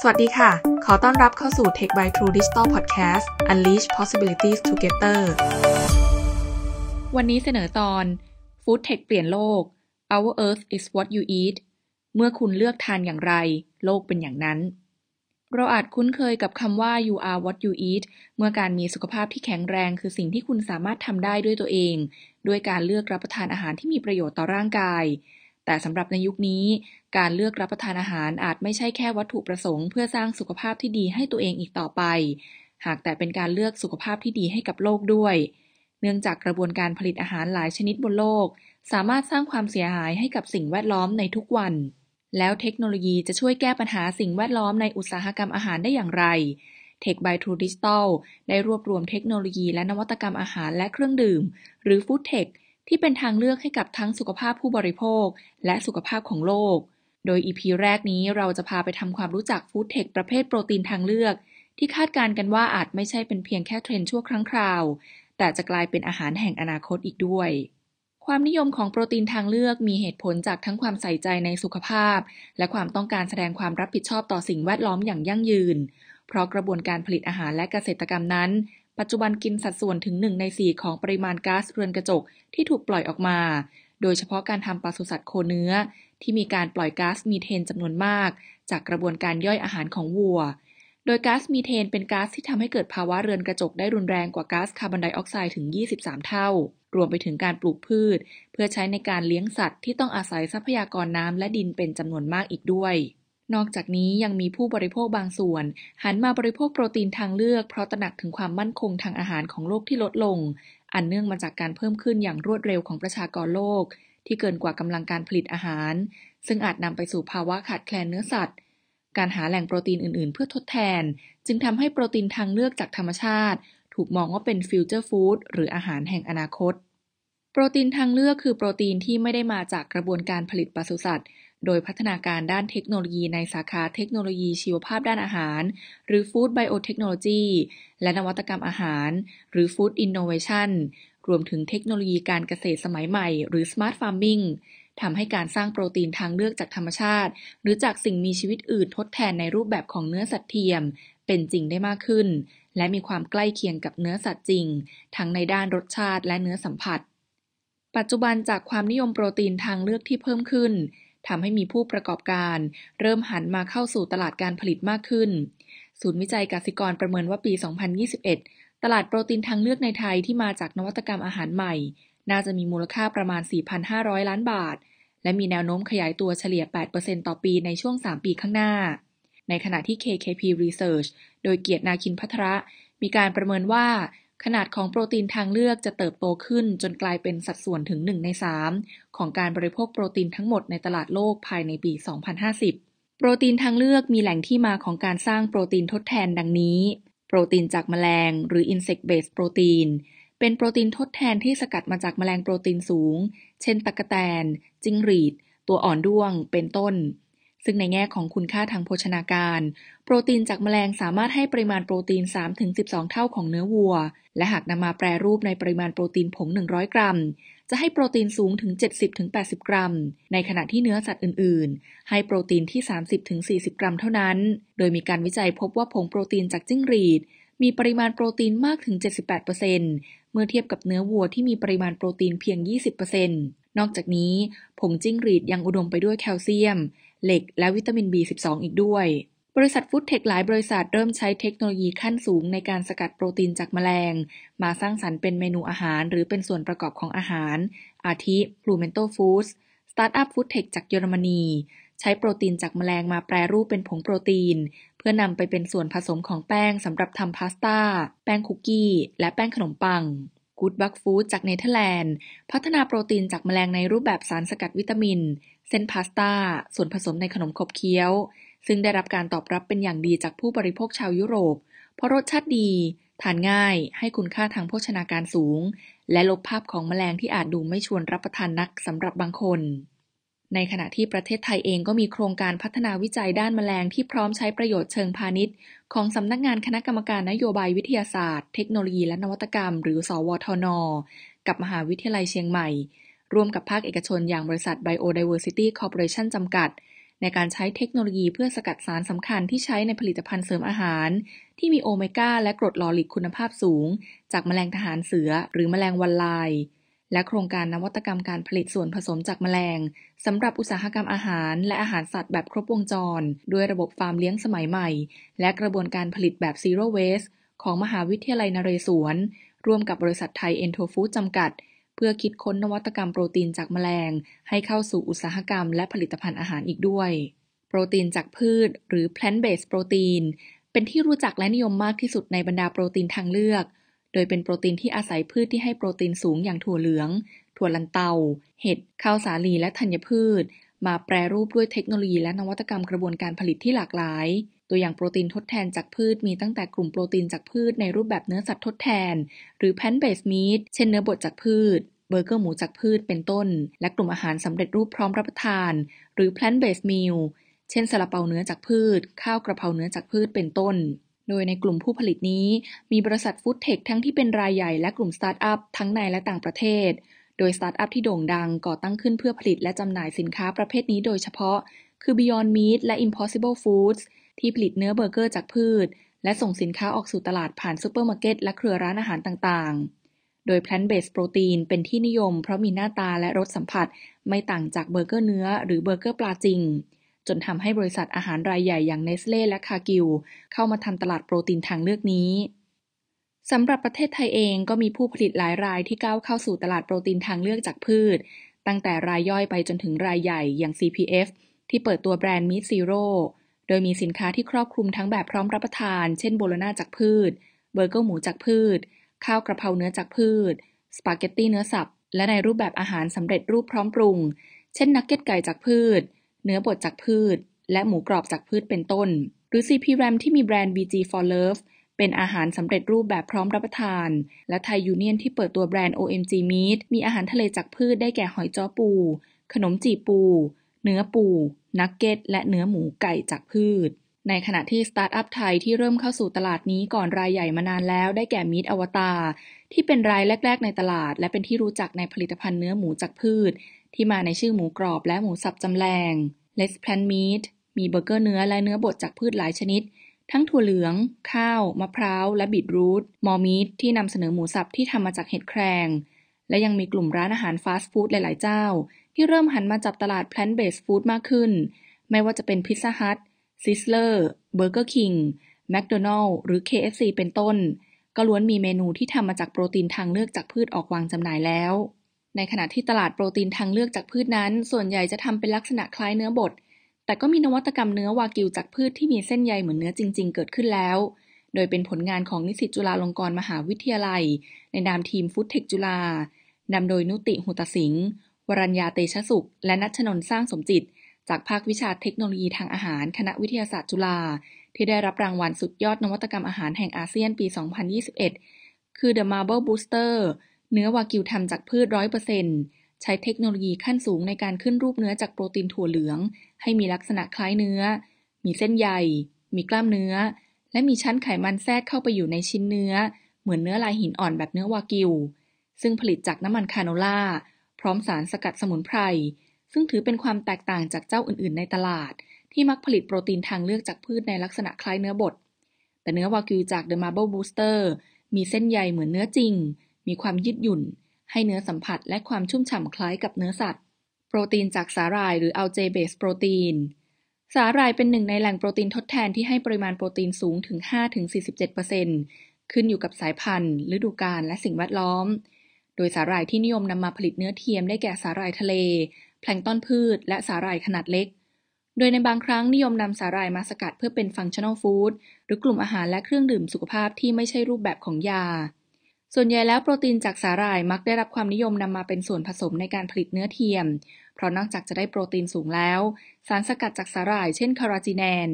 สวัสดีค่ะ ขอต้อนรับเข้าสู่ Tech by True Digital Podcast Unleash Possibilities Together วันนี้เสนอตอน Food Tech เปลี่ยนโลก Our Earth is what you eat เมื่อคุณเลือกทานอย่างไร โลกเป็นอย่างนั้น เราอาจคุ้นเคยกับคำว่า you are what you eat เมื่อการมีสุขภาพที่แข็งแรงคือสิ่งที่คุณสามารถทำได้ด้วยตัวเอง ด้วยการเลือกรับประทานอาหารที่มีประโยชน์ต่อร่างกาย แต่สำหรับในยุคนี้ การเลือกรับประทานอาหารอาจไม่ใช่แค่วัตถุประสงค์เพื่อสร้างสุขภาพที่ดีให้ตัวเองอีกต่อไป หากแต่เป็นการเลือกสุขภาพที่ดีให้กับโลกด้วย เนื่องจากกระบวนการผลิตอาหารหลายชนิดบนโลก สามารถสร้างความเสียหายให้กับสิ่งแวดล้อมในทุกวัน แล้วเทคโนโลยีจะช่วยแก้ปัญหาสิ่งแวดล้อมในอุตสาหกรรมอาหารได้อย่างไร Tech by True Digital ได้รวบรวมเทคโนโลยีและนวัตกรรมอาหารและเครื่องดื่ม หรือ Food Tech ที่เป็นทางเลือกให้กับทั้งสุขภาพผู้บริโภค และสุขภาพของโลก โดย EP แรกนี้เราจะพาไปทำความรู้จัก Food Tech ประเภทโปรตีนทางเลือก ที่คาดการณ์กันว่าอาจไม่ใช่เป็นเพียงแค่เทรนด์ชั่วครั้งคราว แต่จะกลายเป็นอาหารแห่งอนาคตอีกด้วยความนิยมของโปรตีนทางเลือกมีเหตุผลจากทั้งความใส่ใจในสุขภาพ และความต้องการแสดงความรับผิดชอบต่อสิ่งแวดล้อมอย่างยั่งยืน เพราะกระบวนการผลิตอาหารและเกษตรกรรมนั้น ปัจจุบันกินสัดส่วนถึง 1 ใน 4 ของปริมาณก๊าซเรือนกระจกที่ถูกปล่อยออกมา โดยเฉพาะการทำปศุสัตว์โคเนื้อ ที่มีการปล่อยก๊าซมีเทนจำนวนมาก จากกระบวนการย่อยอาหารของวัว โดยก๊าซมีเทนเป็นก๊าซที่ทำให้เกิดภาวะเรือนกระจกได้รุนแรงกว่าก๊าซคาร์บอนไดออกไซด์ถึง 23 เท่า รวมไปถึงการปลูกพืช เพื่อใช้ในการเลี้ยงสัตว์ที่ต้องอาศัยทรัพยากรน้ำและดินเป็นจำนวนมากอีกด้วย นอกจากนี้ยังมีผู้บริโภคบางส่วน หันมาบริโภคโปรตีนทางเลือกเพราะตระหนักถึงความมั่นคงทางอาหารของโลกที่ลดลง อันเนื่องมาจากการเพิ่มขึ้นอย่างรวดเร็วของประชากรโลก ที่เกินกว่ากำลังการผลิตอาหาร ซึ่งอาจนำไปสู่ภาวะขาดแคลนเนื้อสัตว์ การหาแหล่งโปรตีนอื่น ๆ เพื่อทดแทน จึงทำให้โปรตีนทางเลือกจากธรรมชาติ ถูกมองว่าเป็นฟิวเจอร์ฟู้ดหรืออาหารแห่งอนาคต โปรตีนทางเลือกคือโปรตีนที่ไม่ได้มาจากกระบวนการผลิตปศุสัตว์ โดยพัฒนาการด้านเทคโนโลยีในสาขาเทคโนโลยีชีวภาพด้านอาหาร หรือ Food Biotechnology และนวัตกรรมอาหาร หรือ Food Innovation รวมถึงเทคโนโลยีการเกษตรสมัยใหม่ หรือ Smart Farming ทำให้การสร้างโปรตีนทางเลือกจากธรรมชาติ หรือจากสิ่งมีชีวิตอื่นทดแทนในรูปแบบของเนื้อสัตว์เทียม เป็นจริงได้มากขึ้น และมีความใกล้เคียงกับเนื้อสัตว์จริง ทั้งในด้านรสชาติและเนื้อสัมผัส ปัจจุบันจากความนิยมโปรตีนทางเลือกที่เพิ่มขึ้น ทำให้มีผู้ประกอบการ เริ่มหันมาเข้าสู่ตลาดการผลิตมากขึ้น ศูนย์วิจัยกสิกรประเมินว่าปี 2021 ตลาดโปรตีนทางเลือกในไทยที่มาจากนวัตกรรมอาหารใหม่ น่าจะมีมูลค่าประมาณ 4,500 ล้านบาท และมีแนวโน้มขยายตัวเฉลี่ย 8%ต่อปีในช่วง 3 ปีข้างหน้า ในขณะที่ KKP Research โดยเกียรตินาคินพัทระ มีการประเมินว่า ขนาดของโปรตีนทางเลือกจะเติบโตขึ้นจนกลายเป็นสัดส่วนถึง 1 ใน 3 ของการบริโภคโปรตีนทั้งหมดในตลาดโลกภายในปี 2050 โปรตีนทางเลือกมีแหล่งที่มาของการสร้างโปรตีนทดแทนดังนี้ โปรตีนจากแมลง หรือ insect based protein เป็นโปรตีนทดแทนที่สกัดมาจากแมลงโปรตีนสูง เช่นตะกแตน จิงหรีด ตัวอ่อนด้วง เป็นต้น ซึ่งในแง่ของคุณค่าทางโภชนาการ โปรตีนจากแมลงสามารถให้ปริมาณโปรตีน 3-12 เท่าของเนื้อวัว และหากนำมาแปรรูปในปริมาณโปรตีนผง 100 กรัม จะให้โปรตีนสูงถึง 70-80 กรัม ในขณะที่เนื้อสัตว์อื่น ๆ ให้โปรตีนที่ 30-40 กรัมเท่านั้น โดยมีการวิจัยพบว่าผงโปรตีนจากจิ้งหรีดมีปริมาณโปรตีนมากถึง 78%เมื่อเทียบกับเนื้อวัวที่มีปริมาณโปรตีนเพียง 20%นอกจากนี้ ผงจิ้งหรีดยังอุดมไปด้วยแคลเซียม เหล็ก และวิตามิน B12 อีกด้วย บริษัทฟู้ดเทคหลายบริษัทเริ่มใช้เทคโนโลยีขั้นสูงในการสกัดโปรตีนจากแมลง มาสร้างสรรค์เป็นเมนูอาหาร หรือเป็นส่วนประกอบของอาหาร อาทิ Plumento Foods สตาร์ทอัพฟู้ดเทคจากเยอรมนี ใช้โปรตีนจากแมลงมาแปรรูปเป็นผงโปรตีน เพื่อนำไปเป็นส่วนผสมของแป้งสำหรับทำพาสต้า แป้งคุกกี้ และแป้งขนมปัง Good Bug Food จากเนเธอร์แลนด์ พัฒนาโปรตีนจากแมลงในรูปแบบสารสกัดวิตามิน เส้นพาสต้า ส่วนผสมในขนมขบเคี้ยว ซึ่งได้รับการตอบรับเป็นอย่างดีจากผู้บริโภคชาวยุโรป เพราะรสชาติดี ทานง่าย ให้คุณค่าทางโภชนาการสูง และลบภาพของแมลงที่อาจดูไม่ชวนรับประทานนักสำหรับบางคน ในขณะที่ประเทศไทยเองก็มีโครงการพัฒนาวิจัยด้านแมลงที่พร้อมใช้ประโยชน์เชิงพาณิชย์ ของสำนักงานคณะกรรมการนโยบายวิทยาศาสตร์ เทคโนโลยีและนวัตกรรม หรือ สวทน กับมหาวิทยาลัยเชียงใหม่ ร่วมกับภาคเอกชนอย่างบริษัท Biodiversity Corporation จำกัด ในการใช้เทคโนโลยีเพื่อสกัดสารสำคัญที่ใช้ในผลิตภัณฑ์เสริมอาหาร ที่มีโอเมก้าและกรดลอริกคุณภาพสูง จากแมลงทหารเสือหรือแมลงวันลาย และโครงการนวัตกรรมการผลิตส่วนผสมจากแมลงสำหรับอุตสาหกรรมอาหาร และอาหารสัตว์แบบครบวงจร ด้วยระบบฟาร์มเลี้ยงสมัยใหม่ และกระบวนการผลิตแบบ Zero Waste ของมหาวิทยาลัยนเรศวรร่วมกับบริษัทไทยเอ็นโทฟู้ดจำกัด เพื่อคิดค้นนวัตกรรมโปรตีนจากแมลง ให้เข้าสู่อุตสาหกรรมและผลิตภัณฑ์อาหารอีกด้วย โปรตีนจากพืช หรือ plant-based โปรตีนเป็นที่รู้จักและนิยมมากที่สุดในบรรดาโปรตีนทางเลือก โดยเป็นโปรตีนที่อาศัยพืชที่ให้โปรตีนสูงอย่างถั่วเหลือง ถั่วลันเตา เห็ด ข้าวสาลีและธัญพืช มาแปรรูปด้วยเทคโนโลยีและนวัตกรรมกระบวนการผลิตที่หลากหลาย ตัวอย่างโปรตีนทดแทนจากพืชมีตั้งแต่กลุ่มโปรตีนจากพืชในรูปแบบเนื้อสัตว์ทดแทน หรือ plant-based meat เช่นเนื้อบดจากพืชเบอร์เกอร์หมูจากพืชเป็นต้น และกลุ่มอาหารสำเร็จรูปพร้อมรับประทาน หรือ plant-based meal เช่นซาลาเปาเนื้อจากพืช ข้าวกระเพราเนื้อจากพืชเป็นต้น โดยในกลุ่มผู้ผลิตนี้ มีบริษัทฟู้ดเทคทั้งที่เป็นรายใหญ่และกลุ่มสตาร์ทอัพทั้งในและต่างประเทศ โดยสตาร์ทอัพที่โด่งดังก่อตั้งขึ้นเพื่อผลิตและจำหน่ายสินค้าประเภทนี้โดยเฉพาะ คือ Beyond Meat และ Impossible Foods ที่ผลิตเนื้อเบอร์เกอร์จากพืช และส่งสินค้าออกสู่ตลาดผ่านซูเปอร์มาร์เก็ตและเครือร้านอาหารต่างๆ โดย plant-based โปรตีนเป็นที่นิยม เพราะมีหน้าตาและรสสัมผัส ไม่ต่างจากเบอร์เกอร์เนื้อ หรือเบอร์เกอร์ปลาจริง จนทำให้บริษัทอาหารรายใหญ่อย่างเนสเล่และคากิวเข้ามาทำตลาดโปรตีนทางเลือกนี้สำหรับประเทศไทยเองก็มีผู้ผลิตหลายรายที่ก้าวเข้าสู่ตลาดโปรตีนทางเลือกจากพืช ตั้งแต่รายย่อยไปจนถึงรายใหญ่อย่าง CPF ที่เปิดตัวแบรนด์ Meat Zero โดยมีสินค้าที่ครอบคลุมทั้งแบบพร้อมรับประทาน เช่นโบโลนาจากพืช เบอร์เกอร์หมูจากพืช ข้าวกระเพราเนื้อจากพืช สปาเกตตี้เนื้อสับ และในรูปแบบอาหารสำเร็จรูปพร้อมปรุง เช่นนักเก็ตไก่จากพืช เนื้อบดจากพืช และหมูกรอบจากพืชเป็นต้น หรือ CPRAM ที่มีแบรนด์ VG for Love เป็นอาหารสำเร็จรูปแบบพร้อมรับประทาน และไทยยูเนียนที่เปิดตัวแบรนด์ OMG Meat มีอาหารทะเลจากพืชได้แก่หอยจ้อปู ขนมจีปู เนื้อปู นักเก็ต และเนื้อหมูไก่จากพืช ในขณะที่สตาร์ทอัพไทยที่เริ่มเข้าสู่ตลาดนี้ก่อนรายใหญ่มานานแล้วได้แก่ Meat Avatar ที่เป็นรายแรก ๆ ในตลาด และเป็นที่รู้จักในผลิตภัณฑ์เนื้อหมูจากพืช ที่มาในชื่อหมูกรอบและหมูสับจำแลง Let's Plant Meat มีเบอร์เกอร์เนื้อและเนื้อบดจากพืชหลายชนิด ทั้งถั่วเหลือง ข้าว มะพร้าว และบีทรูท More Meat ที่นำเสนอหมูสับที่ทำมาจากเห็ดแครง และยังมีกลุ่มร้านอาหารฟาสต์ฟู้ดหลาย ๆ เจ้า ที่เริ่มหันมาจับตลาด plant-based food มากขึ้น ไม่ว่าจะเป็นพิซซ่าฮัทซิสเลอร์เบอร์เกอร์คิงแมคโดนัลด์หรือ KFC เป็นต้น ก็ล้วนมีเมนูที่ทำมาจากโปรตีนทางเลือกจากพืชออกวางจำหน่ายแล้ว ในขณะที่ตลาดโปรตีนทางเลือกจากพืชนั้น ส่วนใหญ่จะทำเป็นลักษณะคล้ายเนื้อบด แต่ก็มีนวัตกรรมเนื้อวากิวจากพืชที่มีเส้นใยเหมือนเนื้อจริง ๆ เกิดขึ้นแล้ว โดยเป็นผลงานของนิสิตจุฬาลงกรณ์มหาวิทยาลัย ในนามทีมฟุตเทคจุฬานำโดยนุติหุตสิงห์ วรัญญาเตชะสุข และนัชนนสร้างสมจิต จากภาควิชาเทคโนโลยีทางอาหาร คณะวิทยาศาสตร์จุฬาที่ได้รับรางวัลสุดยอดนวัตกรรมอาหารแห่งอาเซียนปี 2021 คือ The Marble Booster เนื้อวากิวทำจากพืชร้อยเปอร์เซ็นต์ใช้เทคโนโลยีขั้นสูงในการขึ้นรูปเนื้อจากโปรตีนถั่วเหลือง ให้มีลักษณะคล้ายเนื้อ มีเส้นใย มีกล้ามเนื้อ และมีชั้นไขมันแทรกเข้าไปอยู่ในชิ้นเนื้อ เหมือนเนื้อลายหินอ่อนแบบเนื้อวากิว ซึ่งผลิตจากน้ำมันคาโนล่า ร้อมสารสกัดสมุนไพร ซึ่งถือเป็นความแตกต่างจากเจ้าอื่นๆ ในตลาด ที่มักผลิตโปรตีนทางเลือกจากพืชในลักษณะคล้ายเนื้อบด แต่เนื้อวากิวจาก The Marble Booster มีเส้นใยเหมือนเนื้อจริง มีความยืดหยุ่น ให้เนื้อสัมผัสและความชุ่มฉ่ำคล้ายกับเนื้อสัตว์ โปรตีนจากสาหร่ายหรือ algae-based protein สาหร่ายเป็นหนึ่งในแหล่งโปรตีนทดแทนที่ให้ปริมาณโปรตีนสูงถึง 5-47%ขึ้นอยู่กับสายพันธุ์ ฤดูกาลและสิ่งแวดล้อม โดยสาหร่ายที่นิยมนำมาผลิตเนื้อเทียมได้แก่สาหร่ายทะเล แพลงก์ตอนพืช และสาหร่ายขนาดเล็ก โดยในบางครั้งนิยมนำสาหร่ายมาสกัดเพื่อเป็น functional foodหรือกลุ่มอาหารและเครื่องดื่มสุขภาพที่ไม่ใช่รูปแบบของยา ส่วนใหญ่แล้วโปรตีนจากสาหร่ายมักได้รับความนิยมนำมาเป็นส่วนผสมในการผลิตเนื้อเทียม เพราะนอกจากจะได้โปรตีนสูงแล้ว สารสกัดจากสาหร่ายเช่นคาราจิแนน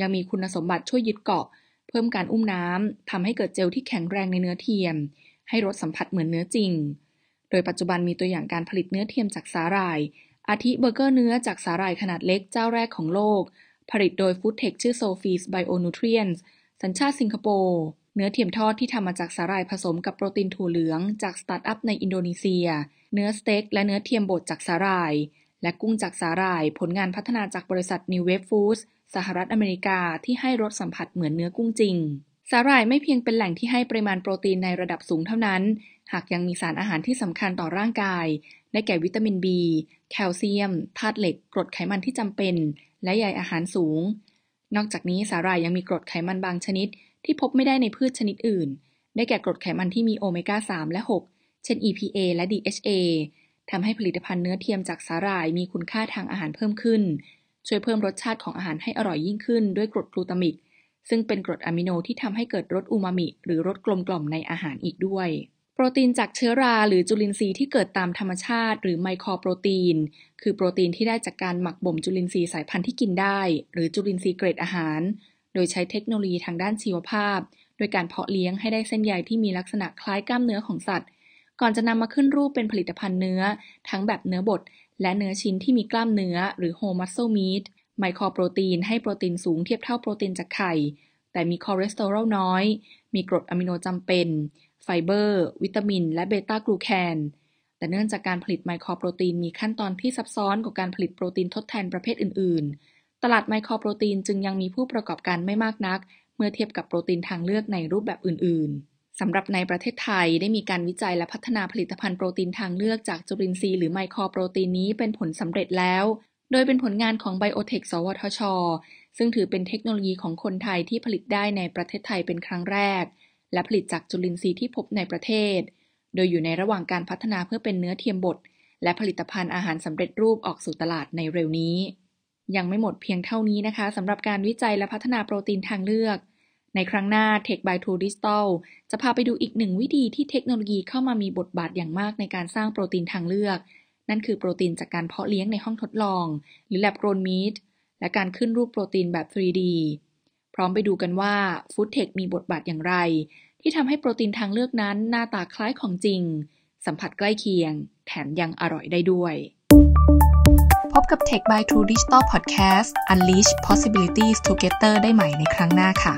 ยังมีคุณสมบัติช่วยยึดเกาะ เพิ่มการอุ้มน้ำทำให้เกิดเจลที่แข็งแรงในเนื้อเทียม ให้รสสัมผัสเหมือนเนื้อจริง โดยปัจจุบันมีตัวอย่างการผลิตเนื้อเทียมจากสาหร่าย อาทิเบอร์เกอร์เนื้อจากสาหร่ายขนาดเล็กเจ้าแรกของโลก ผลิตโดย foodtech ชื่อ Sophie's Bionutrients สัญชาติสิงคโปร์เนื้อเทียมทอดที่ทำมาจากสาหร่ายผสมกับโปรตีนถั่วเหลืองจากสตาร์ทอัพในอินโดนีเซีย เนื้อสเต็กและเนื้อเทียมบดจากสาหร่าย และกุ้งจากสาหร่าย ผลงานพัฒนาจากบริษัท New Wave Foods สหรัฐอเมริกาที่ให้รสสัมผัสเหมือนเนื้อกุ้งจริง สาหร่ายไม่เพียงเป็นแหล่งที่ให้ปริมาณโปรตีนในระดับสูงเท่านั้น หากยังมีสารอาหารที่สำคัญต่อร่างกาย ได้แก่วิตามิน B แคลเซียม ธาตุเหล็ก กรดไขมันที่จำเป็น และใยอาหารสูง นอกจากนี้สาหร่ายยังมีกรดไขมันบางชนิด ที่พบไม่ได้ในพืชชนิดอื่น ได้แก่กรดไขมันที่มีโอเมก้า 3 และ 6 เช่น EPA และ DHA ทำให้ผลิตภัณฑ์เนื้อเทียมจากสาหร่ายมีคุณค่าทางอาหารเพิ่มขึ้น ช่วยเพิ่มรสชาติของอาหารให้อร่อยยิ่งขึ้น ด้วยกรดกลูตามิก ซึ่งเป็นกรดอะมิโนที่ทำให้เกิดรสอูมามิ หรือรสกลมกล่อมในอาหารอีกด้วย โปรตีนจากเชื้อราหรือจุลินทรีย์ที่เกิดตามธรรมชาติ หรือไมโครโปรตีน คือโปรตีนที่ได้จากการหมักบ่มจุลินทรีย์สายพันธุ์ที่กินได้ หรือจุลินทรีย์เกรดอาหาร โดยใช้เทคโนโลยีทางด้านชีวภาพ โดยการเพาะเลี้ยงให้ได้เส้นใยที่มีลักษณะคล้ายกล้ามเนื้อของสัตว์ ก่อนจะนำมาขึ้นรูปเป็นผลิตภัณฑ์เนื้อ ทั้งแบบเนื้อบดและเนื้อชิ้นที่มีกล้ามเนื้อ หรือ whole muscle meat ไมโครโปรตีนให้โปรตีนสูงเทียบเท่าโปรตีนจากไข่ แต่มีคอเลสเตอรอลน้อย มีกรดอะมิโนจำเป็น ไฟเบอร์ วิตามิน และเบต้ากลูแคน แต่เนื่องจากการผลิต mycoprotein มีขั้นตอนที่ซับซ้อนกว่าการผลิตโปรตีนทดแทนประเภทอื่น ๆ ตลาด mycoprotein จึงยังมีผู้ประกอบการไม่มากนัก เมื่อเทียบกับโปรตีนทางเลือกในรูปแบบอื่น ๆสำหรับในประเทศไทยได้มีการวิจัยและพัฒนาผลิตภัณฑ์โปรตีนทางเลือกจากจุลินทรีย์หรือ mycoprotein นี้เป็นผลสำเร็จแล้ว โดยเป็นผลงานของไบโอเทคสวทช ซึ่งถือเป็นเทคโนโลยีของคนไทยที่ผลิตได้ในประเทศไทยเป็นครั้งแรก และผลิตจากจุลินทรีย์ที่พบในประเทศ โดยอยู่ในระหว่างการพัฒนาเพื่อเป็นเนื้อเทียมบดและผลิตภัณฑ์อาหารสำเร็จรูปออกสู่ตลาดในเร็วนี้ ยังไม่หมดเพียงเท่านี้นะคะสำหรับการวิจัยและพัฒนาโปรตีนทางเลือก ในครั้งหน้า Tech by True Digital จะพาไปดูอีกหนึ่งวิธีที่เทคโนโลยีเข้ามามีบทบาทอย่างมากในการสร้างโปรตีนทางเลือก นั่นคือโปรตีนจากการเพาะเลี้ยงในห้องทดลอง หรือ lab grown meat และการขึ้นรูปโปรตีนแบบ 3D พร้อมไปดูกันว่า Food Tech มีบทบาทอย่างไร ที่ทำให้โปรตีนทางเลือกนั้นหน้าตาคล้ายของจริง สัมผัสใกล้เคียง แถมยังอร่อยได้ด้วย พบกับ Tech by True Digital Podcast Unleash Possibilities Together ได้ใหม่ในครั้งหน้าค่ะ